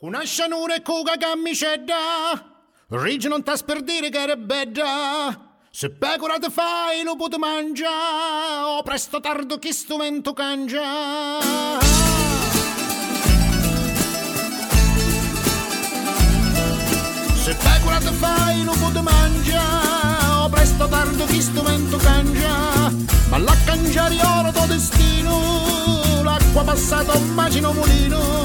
Una scianura e cuca camicetta, Rigi non t'as per dire che era bella. Se pecora te fai lo puoi mangiare, o presto tardo chi strumento cangia. Se pecora te fai lo puoi mangiare, o presto tardo chi strumento cangia. Ma la cangiare oro tuo destino, l'acqua passata immagino mulino.